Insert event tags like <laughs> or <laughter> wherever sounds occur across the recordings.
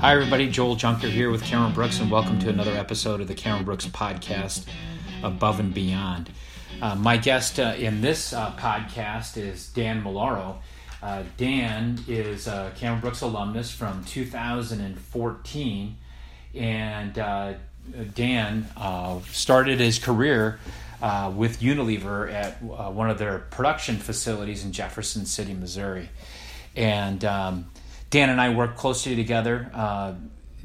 Hi, everybody. Joel Junker here with Cameron Brooks, and welcome to another episode of the Cameron Brooks podcast, Above and Beyond. Uh, my guest uh, in this uh, podcast is Dan Milaro. Uh, Dan is a Cameron Brooks alumnus from 2014, and uh, Dan uh, started his career with Unilever at one of their production facilities in Jefferson City, Missouri. And um, Dan and I worked closely together uh,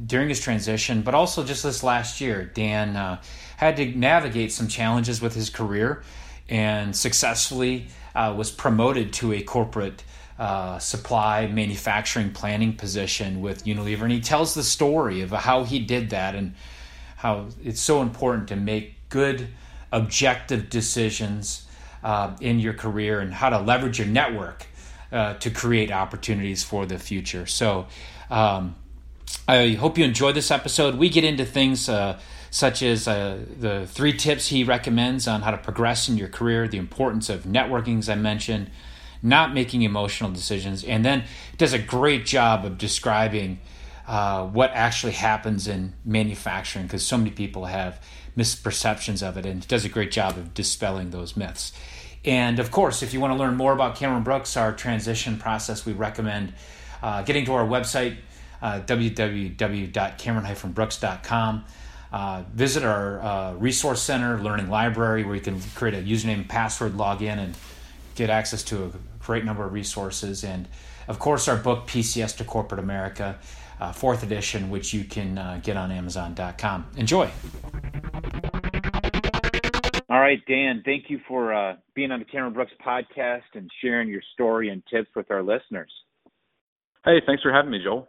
during his transition, but also just this last year. Dan uh, had to navigate some challenges with his career and successfully uh, was promoted to a corporate uh, supply manufacturing planning position with Unilever. And he tells the story of how he did that and how it's so important to make good, objective decisions uh, in your career and how to leverage your network uh, to create opportunities for the future. So, um, I hope you enjoy this episode. We get into things uh, such as uh, the three tips he recommends on how to progress in your career, the importance of networking, as I mentioned, not making emotional decisions, and then does a great job of describing uh, what actually happens in manufacturing because so many people have misperceptions of it, and does a great job of dispelling those myths. And of course, if you want to learn more about Cameron Brooks, our transition process, we recommend uh, getting to our website, uh, www.cameron-brooks.com. Uh, visit our uh, resource center, learning library, where you can create a username and password, log in, and get access to a great number of resources. And of course, our book, PCS to Corporate America, uh, fourth edition, which you can uh, get on Amazon.com. Enjoy. All right, Dan, thank you for uh, being on the Cameron Brooks podcast and sharing your story and tips with our listeners. Hey, thanks for having me, Joel.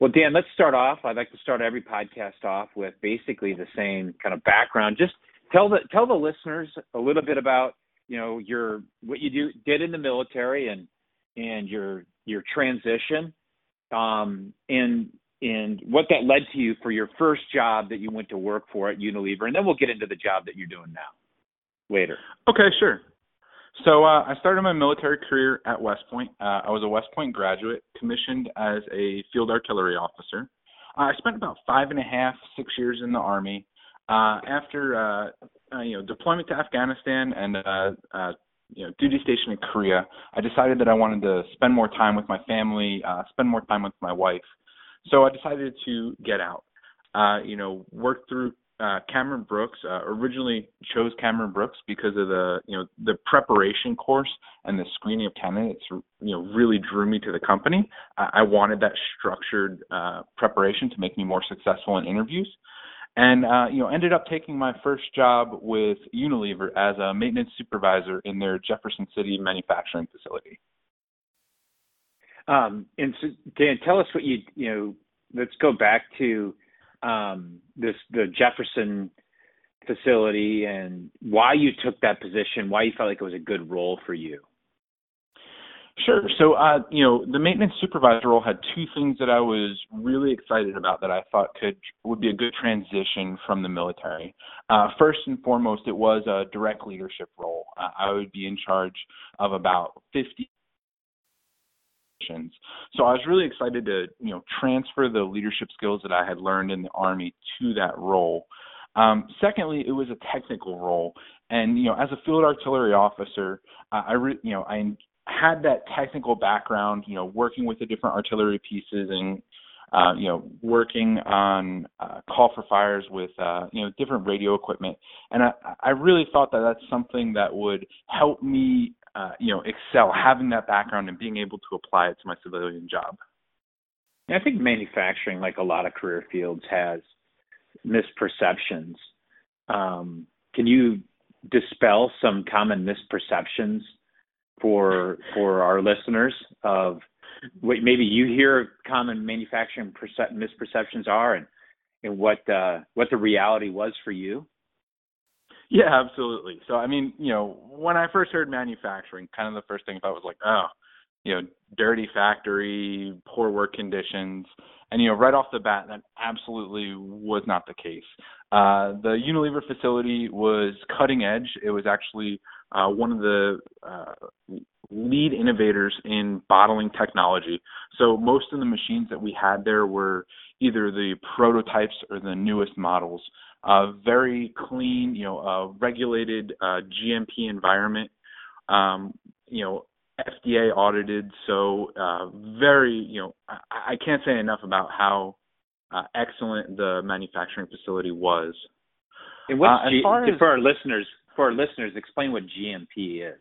Well, Dan, let's start off. I'd like to start every podcast off with basically the same kind of background. Just tell the tell the listeners a little bit about you know your what you do did in the military and and your your transition um, and and what that led to you for your first job that you went to work for at Unilever, and then we'll get into the job that you're doing now later. Okay, sure. So uh, I started my military career at West Point. Uh, I was a West Point graduate, commissioned as a field artillery officer. Uh, I spent about five and a half, six years in the Army. Uh, after uh, uh, you know deployment to Afghanistan and you know duty station in Korea, I decided that I wanted to spend more time with my family, spend more time with my wife. So I decided to get out. Uh, you know, work through uh, Cameron Brooks. Uh, originally chose Cameron Brooks because of the you know the preparation course and the screening of candidates. You know, really drew me to the company. I, I wanted that structured uh, preparation to make me more successful in interviews. And uh, you know, ended up taking my first job with Unilever as a maintenance supervisor in their Jefferson City manufacturing facility. Um, and so, Dan, tell us what you you know. Let's go back to um, this the Jefferson facility and why you took that position. Why you felt like it was a good role for you. Sure. So, uh, you know, the maintenance supervisor role had two things that I was really excited about that I thought could would be a good transition from the military. Uh, first and foremost, it was a direct leadership role. Uh, I would be in charge of about 50 so I was really excited to, you know, transfer the leadership skills that I had learned in the Army to that role. Um, secondly, it was a technical role, and you know, as a field artillery officer, uh, I, re- you know, I had that technical background, you know, working with the different artillery pieces and uh, you know, working on uh, call for fires with uh, you know different radio equipment, and I, I really thought that that's something that would help me uh, you know excel having that background and being able to apply it to my civilian job. I think manufacturing, like a lot of career fields, has misperceptions. Um, can you dispel some common misperceptions for for our listeners of what maybe you hear common manufacturing perce- misperceptions are and and what uh, what the reality was for you? Yeah, absolutely. So I mean, you know, when I first heard manufacturing, kind of the first thing I thought was like, oh, you know, dirty factory, poor work conditions. And you know, right off the bat, that absolutely was not the case. Uh, the Unilever facility was cutting edge. It was actually uh, one of the uh, lead innovators in bottling technology. So most of the machines that we had there were either the prototypes or the newest models. Uh, very clean, you know, uh, regulated uh, GMP environment. Um, you know, FDA audited. So uh, very, you know, I, I can't say enough about how uh, excellent the manufacturing facility was. And what's uh, G- as, for our listeners? For our listeners, explain what GMP is.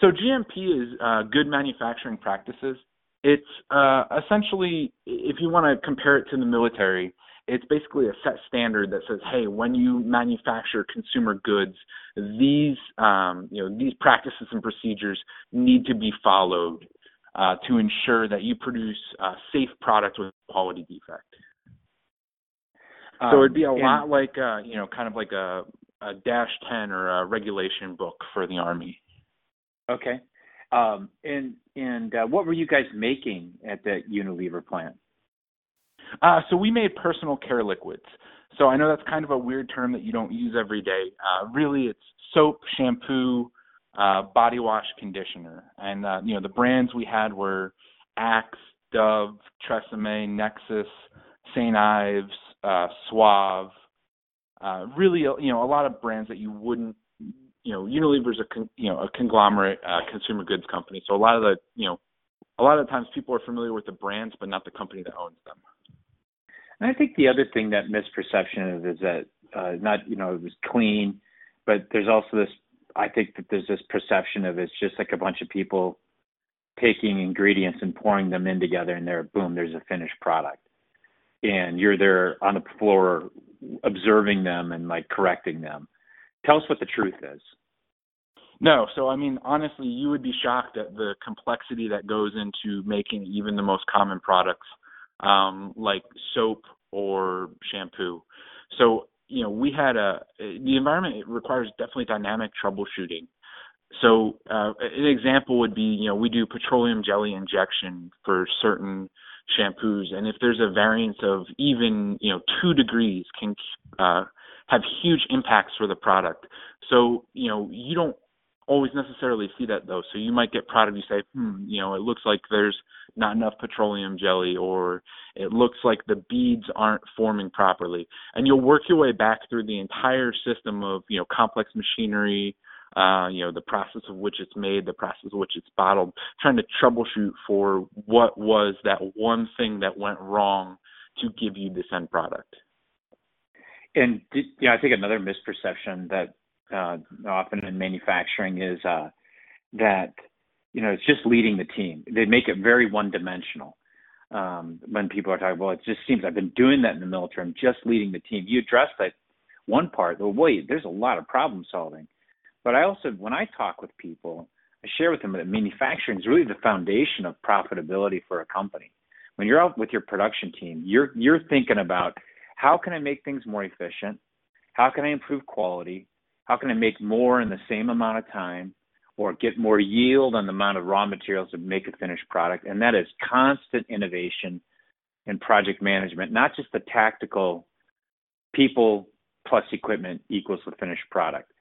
So GMP is uh, good manufacturing practices. It's uh, essentially, if you want to compare it to the military, it's basically a set standard that says, hey, when you manufacture consumer goods, these um, you know these practices and procedures need to be followed uh, to ensure that you produce a safe product with quality defect. Um, so it'd be a lot like uh, you know, kind of like a, a dash ten or a regulation book for the army. Okay. Um, and and uh, what were you guys making at the Unilever plant? Uh, so we made personal care liquids. So I know that's kind of a weird term that you don't use every day. Uh, really, it's soap, shampoo, uh, body wash, conditioner, and uh, you know the brands we had were Axe, Dove, Tresemme, Nexxus, St. Ives, uh, Suave. Uh, really, you know, a lot of brands that you wouldn't you know, Unilever's a con, you know a conglomerate uh, consumer goods company, so a lot of the you know a lot of the times people are familiar with the brands, but not the company that owns them. And I think the other thing that misperception is, is that uh, not you know it was clean, but there's also this. I think that there's this perception of it's just like a bunch of people taking ingredients and pouring them in together, and there, boom, there's a finished product. And you're there on the floor observing them and like correcting them. Tell us what the truth is. No, so I mean, honestly, you would be shocked at the complexity that goes into making even the most common products, um, like soap or shampoo. So, you know, we had a the environment it requires definitely dynamic troubleshooting. So, uh, an example would be, you know, we do petroleum jelly injection for certain shampoos, and if there's a variance of even, you know, two degrees, can uh, have huge impacts for the product. So, you know, you don't always necessarily see that though. So you might get product you say, hmm, you know, it looks like there's not enough petroleum jelly or it looks like the beads aren't forming properly. And you'll work your way back through the entire system of, you know, complex machinery, uh, you know, the process of which it's made, the process of which it's bottled, trying to troubleshoot for what was that one thing that went wrong to give you this end product. And yeah, I think another misperception that uh, often in manufacturing is uh, that you know it's just leading the team. They make it very one-dimensional. Um, when people are talking, well, it just seems I've been doing that in the military. I'm just leading the team. You addressed that one part. Well, wait, there's a lot of problem solving. But I also, when I talk with people, I share with them that manufacturing is really the foundation of profitability for a company. When you're out with your production team, you're you're thinking about how can I make things more efficient? How can I improve quality? How can I make more in the same amount of time or get more yield on the amount of raw materials to make a finished product? And that is constant innovation and project management, not just the tactical people plus equipment equals the finished product.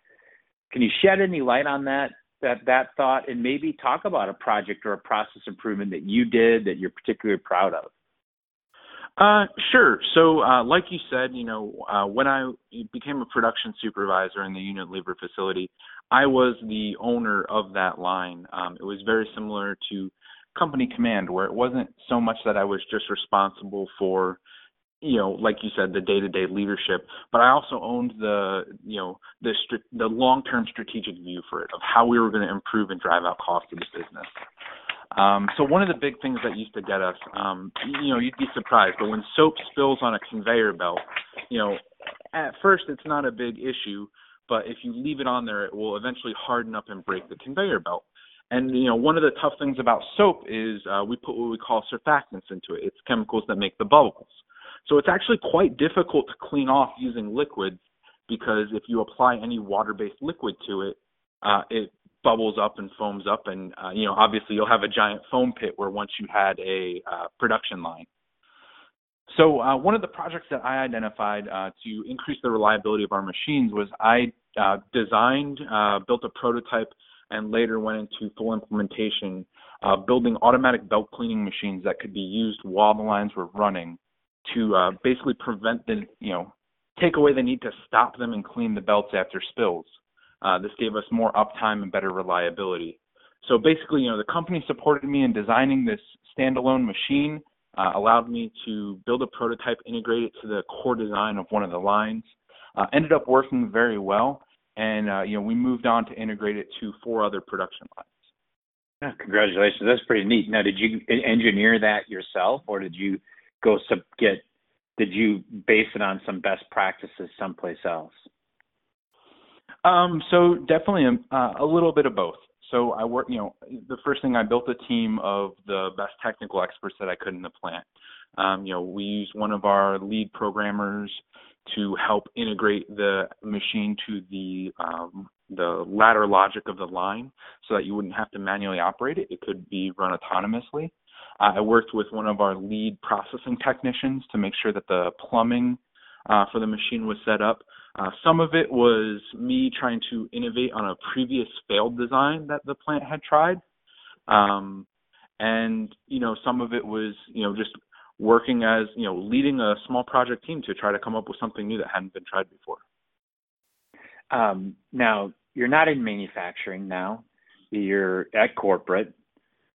Can you shed any light on that that that thought and maybe talk about a project or a process improvement that you did that you're particularly proud of? Uh, sure. So, uh, like you said, you know, uh, when I became a production supervisor in the Unilever facility, I was the owner of that line. Um, it was very similar to company command, where it wasn't so much that I was just responsible for, you know, like you said, the day-to-day leadership, but I also owned the, you know, the the long-term strategic view for it of how we were going to improve and drive out cost of the business. Um, so one of the big things that used to get us, um, you know, you'd be surprised, but when soap spills on a conveyor belt, you know, at first it's not a big issue, but if you leave it on there, it will eventually harden up and break the conveyor belt. And you know, one of the tough things about soap is uh, we put what we call surfactants into it. It's chemicals that make the bubbles. So it's actually quite difficult to clean off using liquids because if you apply any water-based liquid to it, uh, it bubbles up and foams up, and uh, you know obviously you'll have a giant foam pit where once you had a uh, production line. So uh, one of the projects that I identified uh, to increase the reliability of our machines was I uh, designed, uh, built a prototype and later went into full implementation, building automatic belt cleaning machines that could be used while the lines were running to uh, basically prevent the, you know, take away the need to stop them and clean the belts after spills. Uh, this gave us more uptime and better reliability. So basically, you know, the company supported me in designing this standalone machine, uh, allowed me to build a prototype, integrate it to the core design of one of the lines. Uh, ended up working very well, and uh, you know, we moved on to integrate it to four other production lines. Yeah, congratulations, that's pretty neat. Now, did you engineer that yourself, or did you go sub- get? Did you base it on some best practices someplace else? Um, so definitely a, uh, a little bit of both. So I work, you know, the first thing I built a team of the best technical experts that I could in the plant. Um, you know, we used one of our lead programmers to help integrate the machine to the um, the ladder logic of the line, so that you wouldn't have to manually operate it. It could be run autonomously. Uh, I worked with one of our lead processing technicians to make sure that the plumbing uh, for the machine was set up uh, some of it was me trying to innovate on a previous failed design that the plant had tried. Um, and, you know, some of it was, you know, just working as, you know, leading a small project team to try to come up with something new that hadn't been tried before. Um, now, you're not in manufacturing now. You're at corporate.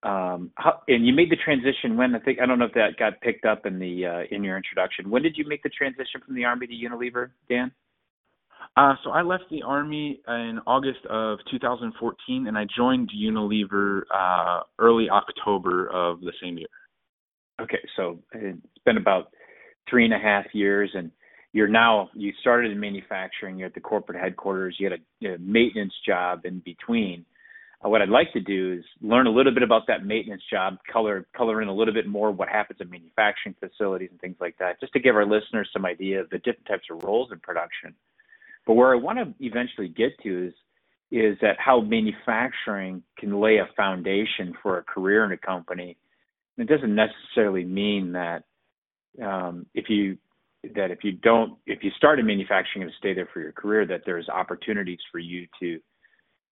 Um, how, and you made the transition when I think I don't know if that got picked up in the uh, in your introduction. When did you make the transition from the army to Unilever, Dan? Uh, so I left the army in August of 2014, and I joined Unilever uh, early October of the same year. Okay, so it's been about three and a half years, and you're now you started in manufacturing. You're at the corporate headquarters. You had a, a maintenance job in between. Uh, what I'd like to do is learn a little bit about that maintenance job, color color in a little bit more what happens in manufacturing facilities and things like that, just to give our listeners some idea of the different types of roles in production. But where I want to eventually get to is is that how manufacturing can lay a foundation for a career in a company. It doesn't necessarily mean that um, if you that if you don't if you start in manufacturing and stay there for your career, that there's opportunities for you to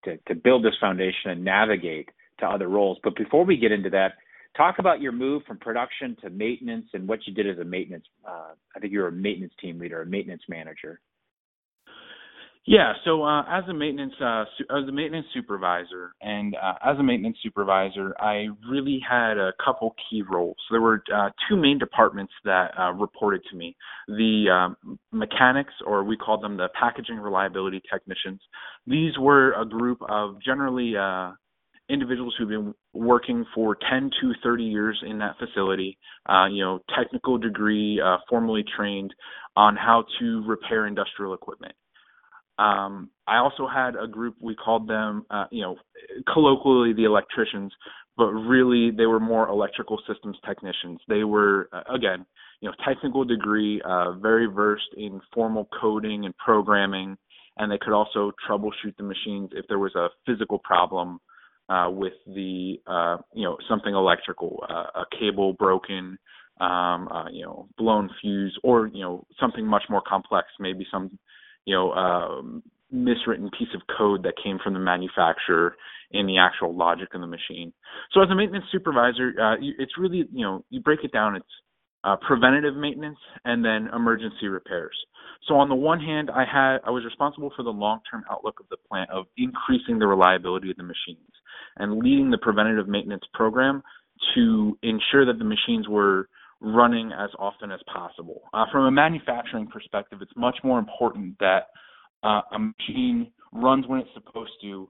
to to build this foundation and navigate to other roles. But before we get into that, talk about your move from production to maintenance and what you did as a maintenance. Uh, I think you were a maintenance team leader, a maintenance manager. Yeah, so uh, as a maintenance uh, su- as a maintenance supervisor, and uh, as a maintenance supervisor, I really had a couple key roles. There were uh, two main departments that uh, reported to me: the um, mechanics, or we called them the packaging reliability technicians. These were a group of generally uh, individuals who've been working for 10 to 30 years in that facility. Uh, you know, technical degree, uh, formally trained on how to repair industrial equipment. Um, I also had a group we called them, uh, you know, colloquially the electricians, but really they were more electrical systems technicians. They were uh, again, you know, technical degree, uh, very versed in formal coding and programming, and they could also troubleshoot the machines if there was a physical problem uh, with the, uh, you know, something electrical, uh, a cable broken, um, uh, you know, blown fuse, or you know, something much more complex, maybe some you know, um, miswritten piece of code that came from the manufacturer in the actual logic of the machine. So as a maintenance supervisor, uh, it's really, you know, you break it down, it's uh, preventative maintenance and then emergency repairs. So on the one hand, I had I was responsible for the long-term outlook of the plant of increasing the reliability of the machines and leading the preventative maintenance program to ensure that the machines were running as often as possible. Uh, from a manufacturing perspective, it's much more important that uh, a machine runs when it's supposed to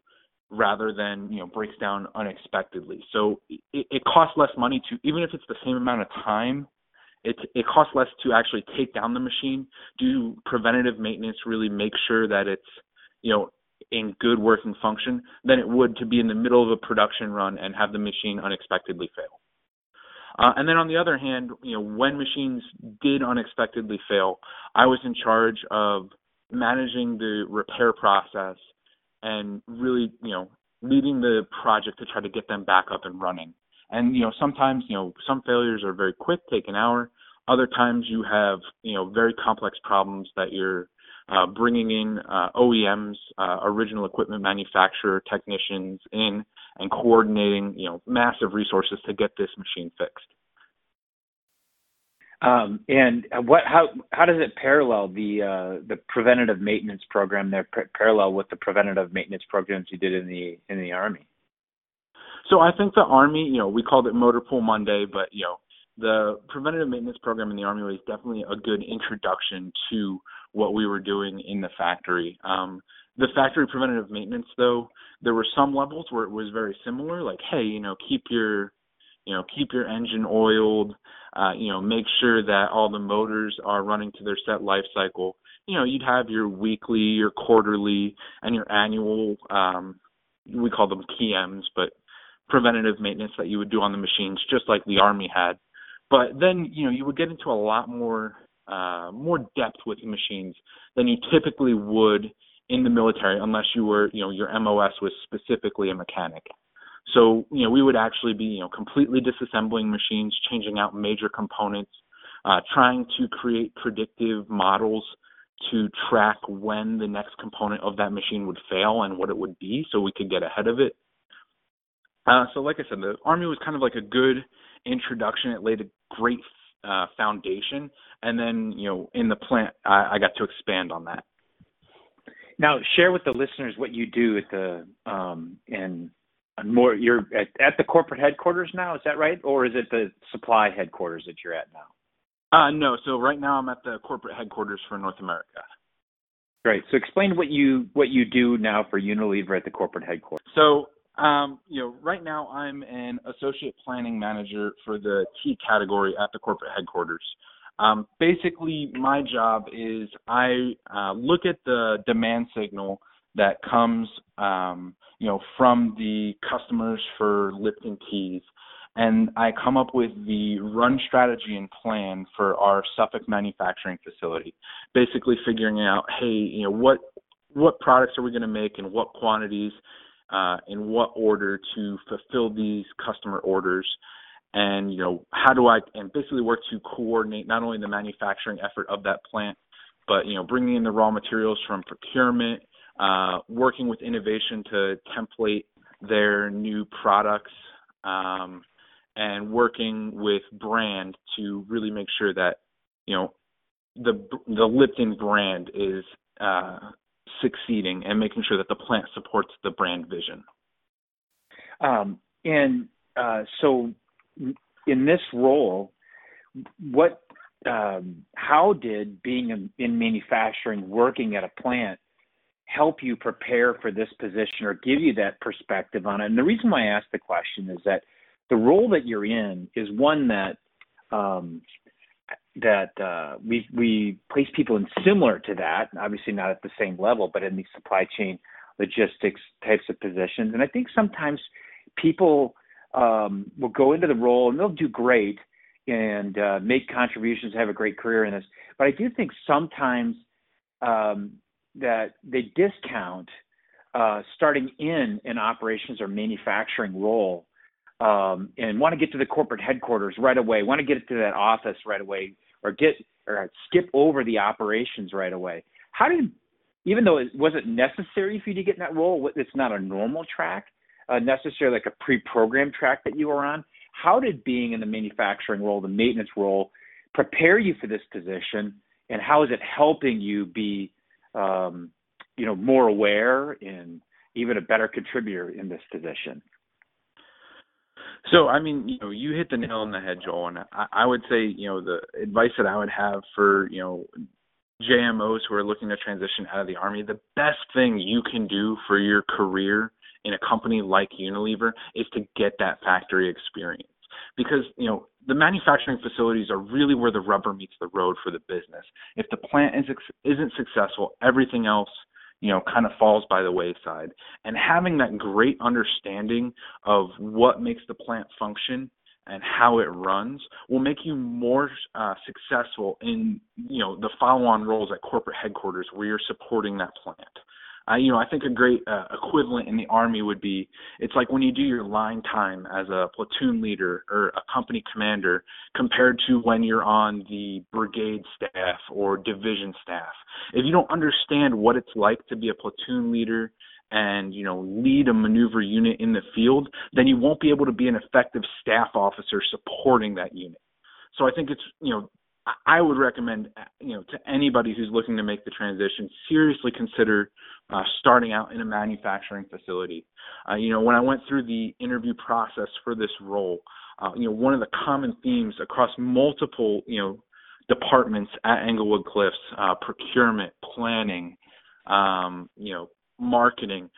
rather than you know breaks down unexpectedly. So it, it costs less money to even if it's the same amount of time, it it costs less to actually take down the machine, do preventative maintenance, really make sure that it's you know in good working function than it would to be in the middle of a production run and have the machine unexpectedly fail. Uh, and then on the other hand, you know, when machines did unexpectedly fail, I was in charge of managing the repair process and really, you know, leading the project to try to get them back up and running. And you know, sometimes, you know, some failures are very quick, take an hour. Other times you have, you know, very complex problems that you're uh, bringing in uh, OEMs, uh, original equipment manufacturer technicians in, and coordinating, you know, massive resources to get this machine fixed. Um, and what how how does it parallel the uh, the preventative maintenance program there parallel with the preventative maintenance programs you did in the in the army? So I think the army, you know, we called it Motor Pool Monday, but you know, the preventative maintenance program in the army was definitely a good introduction to what we were doing in the factory. Um, the factory preventative maintenance, though, there were some levels where it was very similar, like, hey, you know, keep your you know keep your engine oiled uh, you know make sure that all the motors are running to their set life cycle. You know you'd have your weekly your quarterly and your annual um we call them PMs but preventative maintenance that you would do on the machines just like the army had. But then you know you would get into a lot more uh more depth with the machines than you typically would in the military unless you were you know your MOS was specifically a mechanic so, you know, we would actually be, you know, completely disassembling machines, changing out major components, uh, trying to create predictive models to track when the next component of that machine would fail and what it would be so we could get ahead of it. Uh, so, like I said, the Army was kind of like a good introduction. It laid a great uh, foundation. And then, you know, in the plant, I, I got to expand on that. Now, share with the listeners what you do at the um, in more you're at, at the corporate headquarters now is that right? Or is it the supply headquarters that you're at now? Uh no. So right now i'm at the corporate headquarters for north america. Great. So explain what you what you do now for unilever at the corporate headquarters. So um, you know, right now I'm an associate planning manager for the tea category at the corporate headquarters. Um, basically, my job is I uh, look at the demand signal that comes um, you know from the customers for Lipton Keys, and I come up with the run strategy and plan for our Suffolk manufacturing facility. Basically figuring out hey you know what what products are we going to make and what quantities uh, in what order to fulfill these customer orders and you know how do I and basically work to coordinate not only the manufacturing effort of that plant but you know bringing in the raw materials from procurement uh, working with innovation to template their new products, um, and working with brand to really make sure that you know the the Lipton brand is uh, succeeding and making sure that the plant supports the brand vision. Um, and uh, so, in this role, what um, how did being in, in manufacturing, working at a plant, help you prepare for this position or give you that perspective on it. And the reason why I ask the question is that the role that you're in is one that um, that uh, we we place people in similar to that, obviously not at the same level, but in the supply chain logistics types of positions. And I think sometimes people um, will go into the role and they'll do great and uh, make contributions, have a great career in this. But I do think sometimes um, that they discount uh, starting in an operations or manufacturing role um, and want to get to the corporate headquarters right away, want to get to that office right away, or get or skip over the operations right away. How did, even though it wasn't necessary for you to get in that role, it's not a normal track, uh, necessarily like a pre-programmed track that you were on. How did being in the manufacturing role, the maintenance role, prepare you for this position, and how is it helping you be um, you know, more aware and even a better contributor in this position? So, I mean, you know, you hit the nail on the head, Joel, and I, I would say, you know, the advice that I would have for, you know, JMOs who are looking to transition out of the army, the best thing you can do for your career in a company like Unilever is to get that factory experience. Because, you know, the manufacturing facilities are really where the rubber meets the road for the business. If the plant is, isn't successful, everything else, you know, kind of falls by the wayside. And having that great understanding of what makes the plant function and how it runs will make you more uh, successful in, you know, the follow-on roles at corporate headquarters where you're supporting that plant. Uh, you know, I think a great uh, equivalent in the Army would be it's like when you do your line time as a platoon leader or a company commander compared to when you're on the brigade staff or division staff. If you don't understand what it's like to be a platoon leader and you know lead a maneuver unit in the field, then you won't be able to be an effective staff officer supporting that unit. So I think it's you know I would recommend you know to anybody who's looking to make the transition seriously consider uh, starting out in a manufacturing facility. Uh, you know when I went through the interview process for this role, uh, you know one of the common themes across multiple you know departments at Englewood Cliffs, uh, procurement, planning, um, you know marketing,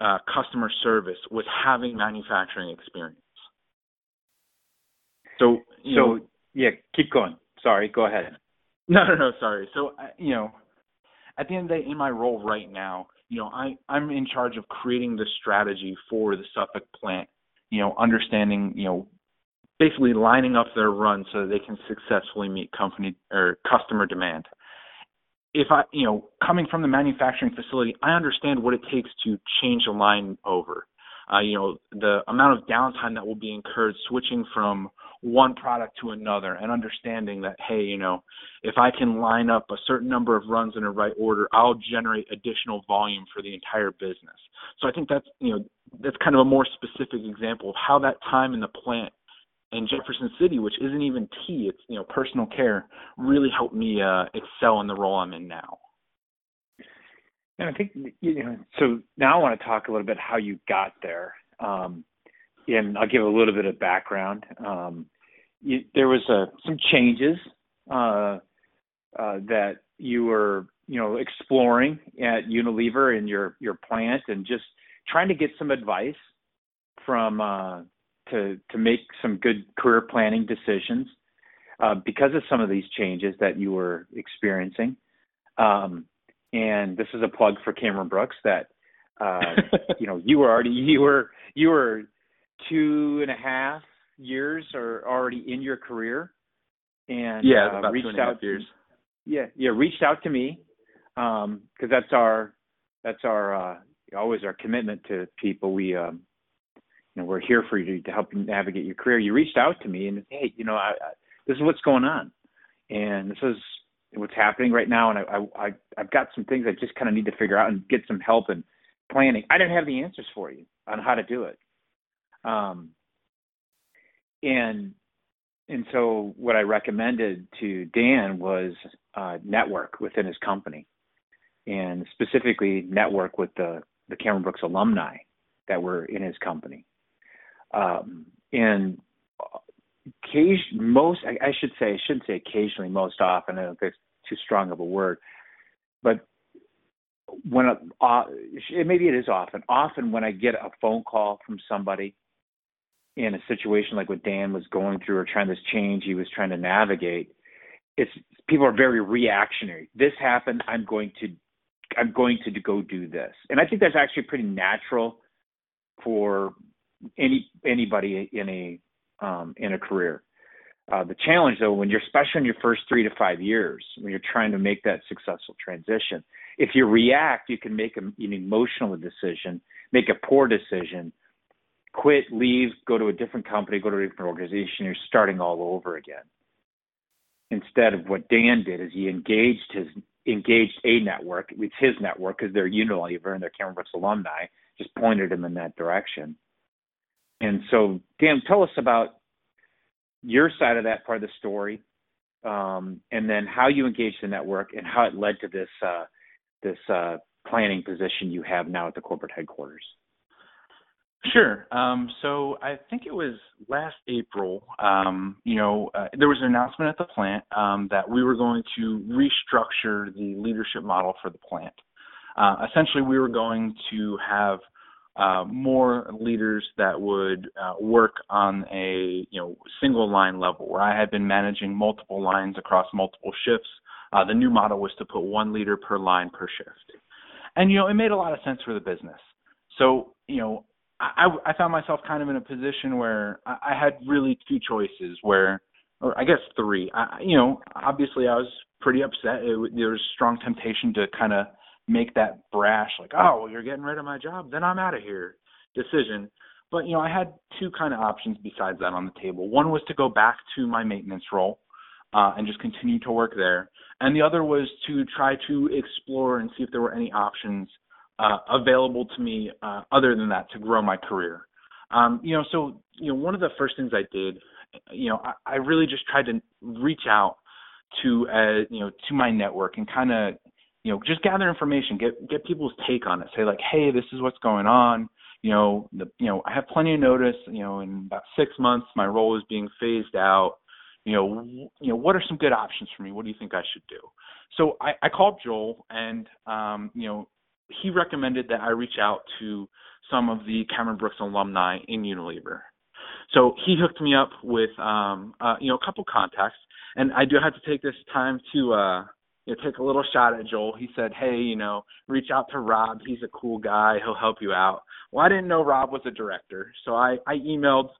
uh, customer service was having manufacturing experience. So, so know, yeah, keep going. Sorry, go ahead. No, no, no. Sorry. So, you know, at the end of the day, in my role right now, you know, I I'm in charge of creating the strategy for the Suffolk plant. You know, understanding, you know, basically lining up their run so that they can successfully meet company or customer demand if I, you know, coming from the manufacturing facility, I understand what it takes to change a line over. Uh, you know, the amount of downtime that will be incurred switching from one product to another and understanding that, hey, you know, if I can line up a certain number of runs in a right order, I'll generate additional volume for the entire business. So I think that's, you know, that's kind of a more specific example of how that time in the plant in Jefferson City, which isn't even tea, it's you know personal care, really helped me uh, excel in the role I'm in now. And I think you know. So now I want to talk a little bit how you got there, um, and I'll give a little bit of background. Um, you, there was uh, some changes uh, uh, that you were you know exploring at Unilever in your your plant, and just trying to get some advice from uh, to to make some good career planning decisions uh, because of some of these changes that you were experiencing. Um, and this is a plug for Cameron Brooks that uh, <laughs> you know you were already you were you were two and a half years or already in your career. And yeah uh, about reached two and a half out years. Yeah yeah reached out to me because um, that's our that's our uh, always our commitment to people. We um, you know, we're here for you to help you navigate your career. You reached out to me and hey, you know, I, I, this is what's going on, and this is what's happening right now, and I, I, I've got some things I just kind of need to figure out and get some help in planning. I didn't have the answers for you on how to do it, um, and and so what I recommended to Dan was uh, network within his company, and specifically network with the the Cameron Brooks alumni that were in his company. Um, and occasion, most, I, I, should say, I shouldn't say occasionally, most often. I don't think it's too strong of a word, but when uh, maybe it is often. Often when I get a phone call from somebody in a situation like what Dan was going through or trying this change he was trying to navigate, it's people are very reactionary. This happened. I'm going to I'm going to go do this, and I think that's actually pretty natural for any anybody in a um, in a career. Uh, the challenge, though, when you're especially in your first three to five years, when you're trying to make that successful transition, if you react, you can make a, an emotional decision, make a poor decision, quit, leave, go to a different company, go to a different organization. You're starting all over again. Instead of what Dan did, is he engaged his engaged a network. It's his network because they're Unilever and they're Brooks alumni. Just pointed him in that direction and so, Dan, tell us about your side of that part of the story, um, and then how you engaged the network and how it led to this uh, this uh, planning position you have now at the corporate headquarters. Sure. Um, so I think it was last April. Um, you know, uh, there was an announcement at the plant um, that we were going to restructure the leadership model for the plant. Uh, essentially, we were going to have uh, more leaders that would uh, work on a you know single line level where I had been managing multiple lines across multiple shifts. Uh, the new model was to put one leader per line per shift, and you know it made a lot of sense for the business. So you know I, I found myself kind of in a position where I, I had really two choices where or I guess three. I, you know, obviously I was pretty upset. It, there was strong temptation to kind of make that brash like, oh, well, you're getting rid of my job, then I'm out of here decision. But you know, I had two kind of options besides that on the table. One was to go back to my maintenance role uh, and just continue to work there, and the other was to try to explore and see if there were any options uh, available to me uh, other than that to grow my career. Um, you know, so you know, one of the first things I did, you know, I, I really just tried to reach out to uh, you know to my network and kind of you know just gather information, get get people's take on it. Say like, hey, this is what's going on. You know, the you know I have plenty of notice. You know, in about six months, my role is being phased out. You know, you know, what are some good options for me? What do you think I should do? So I, I called Joel, and um, you know, he recommended that I reach out to some of the Cameron Brooks alumni in Unilever. So he hooked me up with um, uh, you know a couple contacts, and I do have to take this time to uh, you know, take a little shot at Joel. He said, "Hey, you know, reach out to Rob. He's a cool guy. He'll help you out." Well, I didn't know Rob was a director, so I I emailed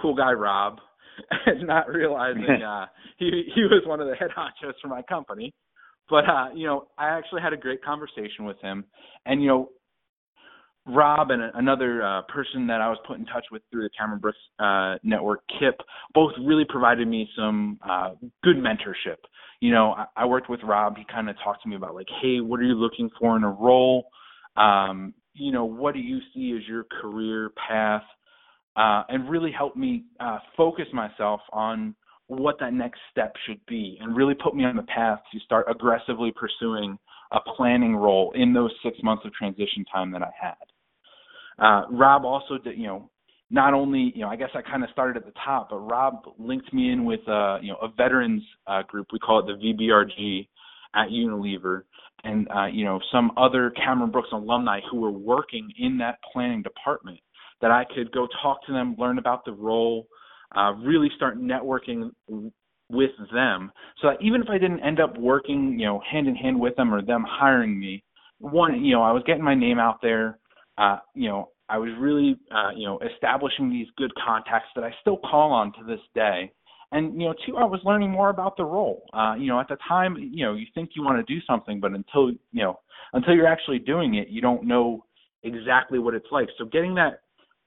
cool guy Rob, <laughs> and not realizing <laughs> uh, he he was one of the head honchos for my company. But uh, you know, I actually had a great conversation with him, and you know, Rob and another uh, person that I was put in touch with through the Cameron Brooks uh, network, Kip, both really provided me some uh, good mentorship. You know, I, I worked with Rob. He kind of talked to me about like, hey, what are you looking for in a role? Um, you know, what do you see as your career path? Uh, and really helped me uh, focus myself on what that next step should be, and really put me on the path to start aggressively pursuing a planning role in those six months of transition time that I had. Uh, Rob also did, you know, not only, you know, I guess I kind of started at the top, but Rob linked me in with, uh, you know, a veterans uh, group. We call it the VBRG at Unilever, and uh, you know, some other Cameron Brooks alumni who were working in that planning department. That I could go talk to them, learn about the role, uh, really start networking with them, so that even if I didn't end up working, you know, hand in hand with them or them hiring me, one, you know, I was getting my name out there uh, you know, I was really, uh, you know, establishing these good contacts that I still call on to this day. And you know, two, I was learning more about the role. Uh, you know, at the time, you know, you think you want to do something, but until you know, until you're actually doing it, you don't know exactly what it's like. So getting that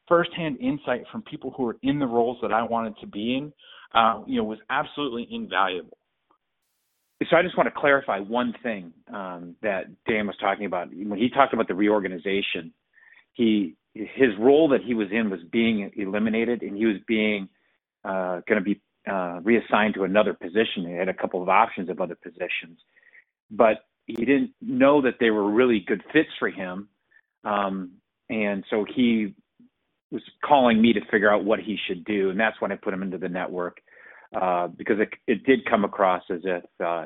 firsthand insight from people who are in the roles that I wanted to be in, uh, you know, was absolutely invaluable. So I just want to clarify one thing um, that Dan was talking about when he talked about the reorganization he his role that he was in was being eliminated, and he was being uh, going to be uh, reassigned to another position. He had a couple of options of other positions, but he didn't know that they were really good fits for him, um, and so he was calling me to figure out what he should do, and that's when I put him into the network uh, because it, it did come across as if uh,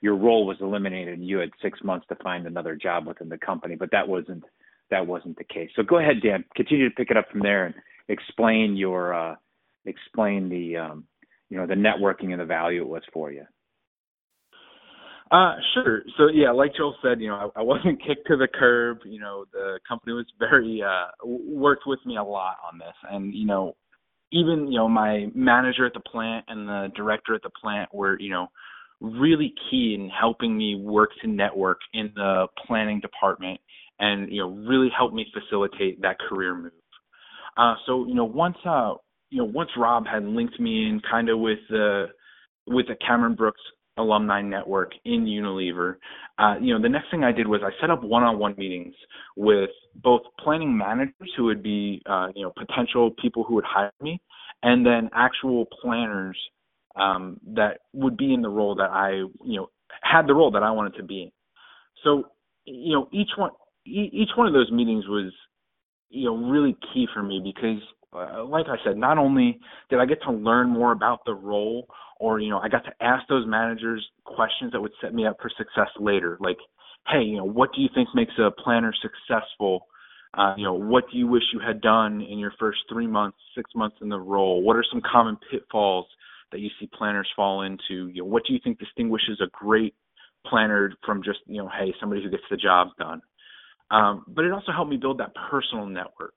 your role was eliminated and you had six months to find another job within the company, but that wasn't that wasn't the case. So go ahead, Dan. Continue to pick it up from there and explain your uh, explain the um, you know the networking and the value it was for you. Uh, sure. So yeah, like Joel said, you know, I, I wasn't <laughs> kicked to the curb. You know, the company was very uh, worked with me a lot on this, and you know, even you know my manager at the plant and the director at the plant were you know really key in helping me work to network in the planning department and you know really helped me facilitate that career move. Uh, so you know once uh, you know once Rob had linked me in kind of with the with the Cameron Brooks alumni network in Unilever, uh, you know the next thing I did was I set up one-on-one meetings with both planning managers who would be uh, you know potential people who would hire me, and then actual planners um, that would be in the role that I you know had the role that I wanted to be in. So you know each one each one of those meetings was you know really key for me because uh, like I said, not only did I get to learn more about the role, or you know, I got to ask those managers questions that would set me up for success later. Like, hey, you know, what do you think makes a planner successful? Uh, you know, what do you wish you had done in your first three months, six months in the role? What are some common pitfalls that you see planners fall into? You know, what do you think distinguishes a great planner from just you know, hey, somebody who gets the job done? Um, but it also helped me build that personal network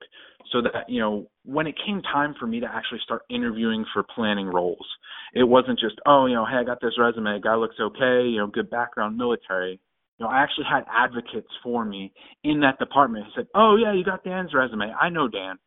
so that, you know, when it came time for me to actually start interviewing for planning roles, it wasn't just, oh, you know, hey, I got this resume, guy looks okay, you know, good background, military. you know, I actually had advocates for me in that department who said, "Oh yeah, you got Dan's resume. I know Dan."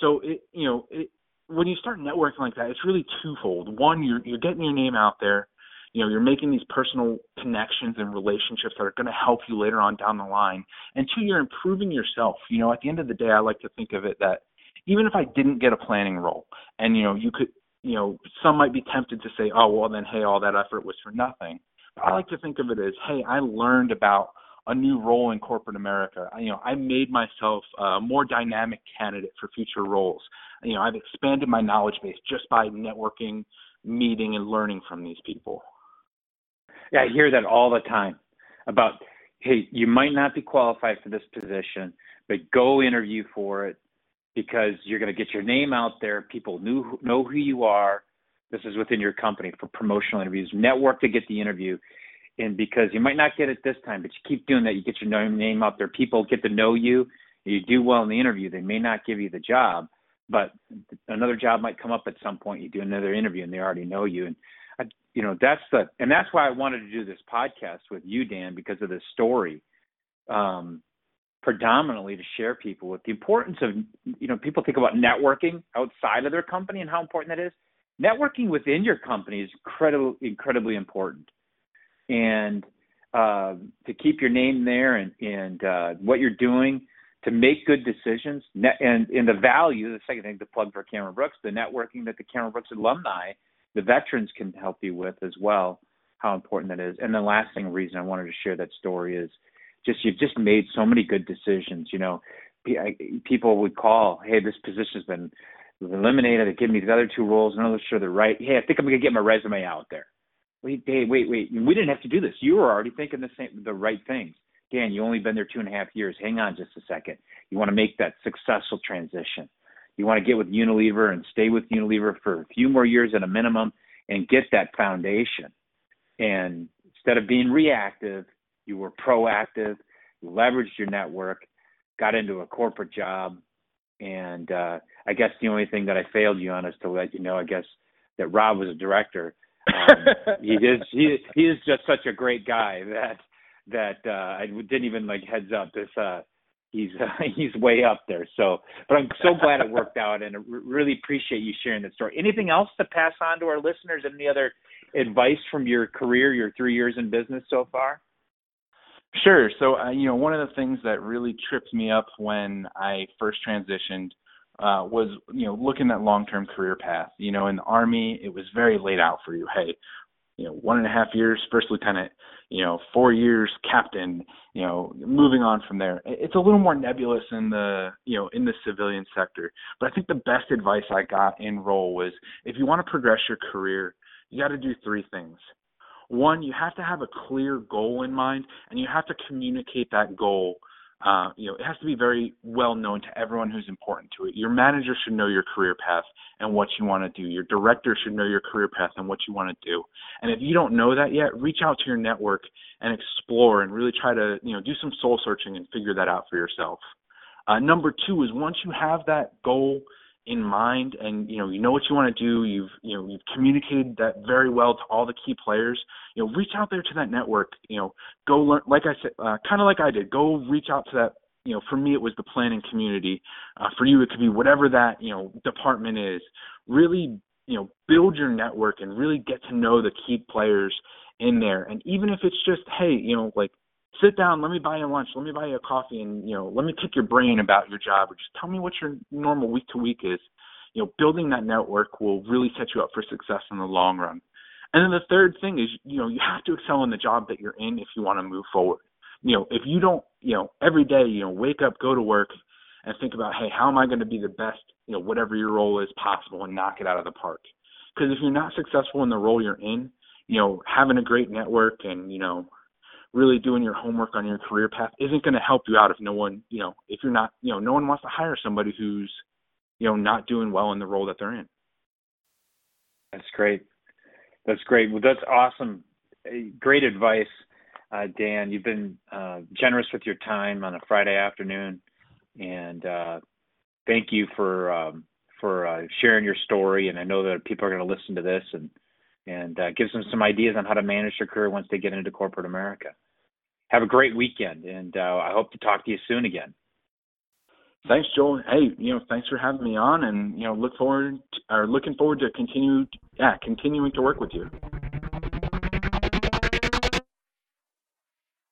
So it, you know, it, when you start networking like that, it's really twofold. One, you're you're getting your name out there. You know, you're making these personal connections and relationships that are going to help you later on down the line. And two, you're improving yourself. You know, at the end of the day, I like to think of it that even if I didn't get a planning role, and you know, you could, you know, some might be tempted to say, oh, well, then hey, all that effort was for nothing. but I like to think of it as, hey, I learned about a new role in corporate America. I, you know, I made myself a more dynamic candidate for future roles. You know, I've expanded my knowledge base just by networking, meeting, and learning from these people. I hear that all the time about, hey, you might not be qualified for this position, but go interview for it because you're going to get your name out there. People knew, know who you are this is within your company for promotional interviews. Network to get the interview. And because you might not get it this time, but you keep doing that, you get your name out there. People get to know you. You do well in the interview. They may not give you the job, but another job might come up at some point. You do another interview, and they already know you. And I, you know that's the and that's why I wanted to do this podcast with you, Dan, because of this story. Um, predominantly to share people with the importance of you know people think about networking outside of their company and how important that is networking within your company is incredibly incredibly important and uh, to keep your name there and and uh, what you're doing to make good decisions net, and in the value the second thing to plug for Cameron Brooks the networking that the Cameron Brooks alumni the veterans can help you with as well how important that is and the last thing reason I wanted to share that story is just you've just made so many good decisions you know people would call hey this position's been eliminated. They give me the other two roles. I'm not sure they're right. Hey, I think I'm gonna get my resume out there. Wait, hey, wait, wait. We didn't have to do this. You were already thinking the same, the right things. Dan, you only been there two and a half years. Hang on just a second. You want to make that successful transition. You want to get with Unilever and stay with Unilever for a few more years at a minimum and get that foundation. And instead of being reactive, you were proactive. You leveraged your network, got into a corporate job, and uh, I guess the only thing that I failed you on is to let you know, I guess, that Rob was a director. Um, <laughs> he is he he is just such a great guy that that uh, I didn't even like heads up this. Uh, he's uh, <laughs> he's way up there. So, but I'm so glad it worked <laughs> out, and I really appreciate you sharing that story. Anything else to pass on to our listeners? Any other advice from your career, your three years in business so far? Sure. So, uh, you know, one of the things that really tripped me up when I first transitioned uh, was, you know, looking at long-term career path. You know, in the Army, it was very laid out for you. Hey, you know, one and a half years first lieutenant, you know, four years captain, you know, moving on from there. It's a little more nebulous in the, you know, in the civilian sector. But I think the best advice I got in role was if you want to progress your career, you got to do three things one, you have to have a clear goal in mind, and you have to communicate that goal. Uh, you know, it has to be very well known to everyone who's important to it. Your manager should know your career path and what you want to do. Your director should know your career path and what you want to do. And if you don't know that yet, reach out to your network and explore and really try to, you know, do some soul searching and figure that out for yourself. Uh, number two is once you have that goal in mind and you know you know what you want to do. You've you know you've communicated that very well to all the key players. You know reach out there to that network you know go learn like i said uh, kind of like i did go reach out to that you know for me it was the planning community. Uh, for you it could be whatever that you know department is. Really you know build your network and really get to know the key players in there. And even if it's just hey you know like sit down, let me buy you lunch, let me buy you a coffee, and you know, let me pick your brain about your job, or just tell me what your normal week to week is. You know, building that network will really set you up for success in the long run. And then the third thing is, you know, you have to excel in the job that you're in if you want to move forward. You know, if you don't, you know, every day, you know, wake up, go to work, and think about, hey, how am I going to be the best, you know, whatever your role is possible, and knock it out of the park. Because if you're not successful in the role you're in, you know, having a great network and you know really doing your homework on your career path isn't going to help you out if no one, you know, if you're not, you know, no one wants to hire somebody who's, you know, not doing well in the role that they're in. That's great. That's great. Well, that's awesome. Great advice, uh, Dan. You've been uh, generous with your time on a Friday afternoon, and uh, thank you for um, for uh, sharing your story. And I know that people are going to listen to this and and uh, gives them some ideas on how to manage their career once they get into corporate America. have a great weekend, and uh, I hope to talk to you soon again. Thanks, Joel. Hey, you know, thanks for having me on, and you know, look forward to, or looking forward to continue, yeah, continuing to work with you.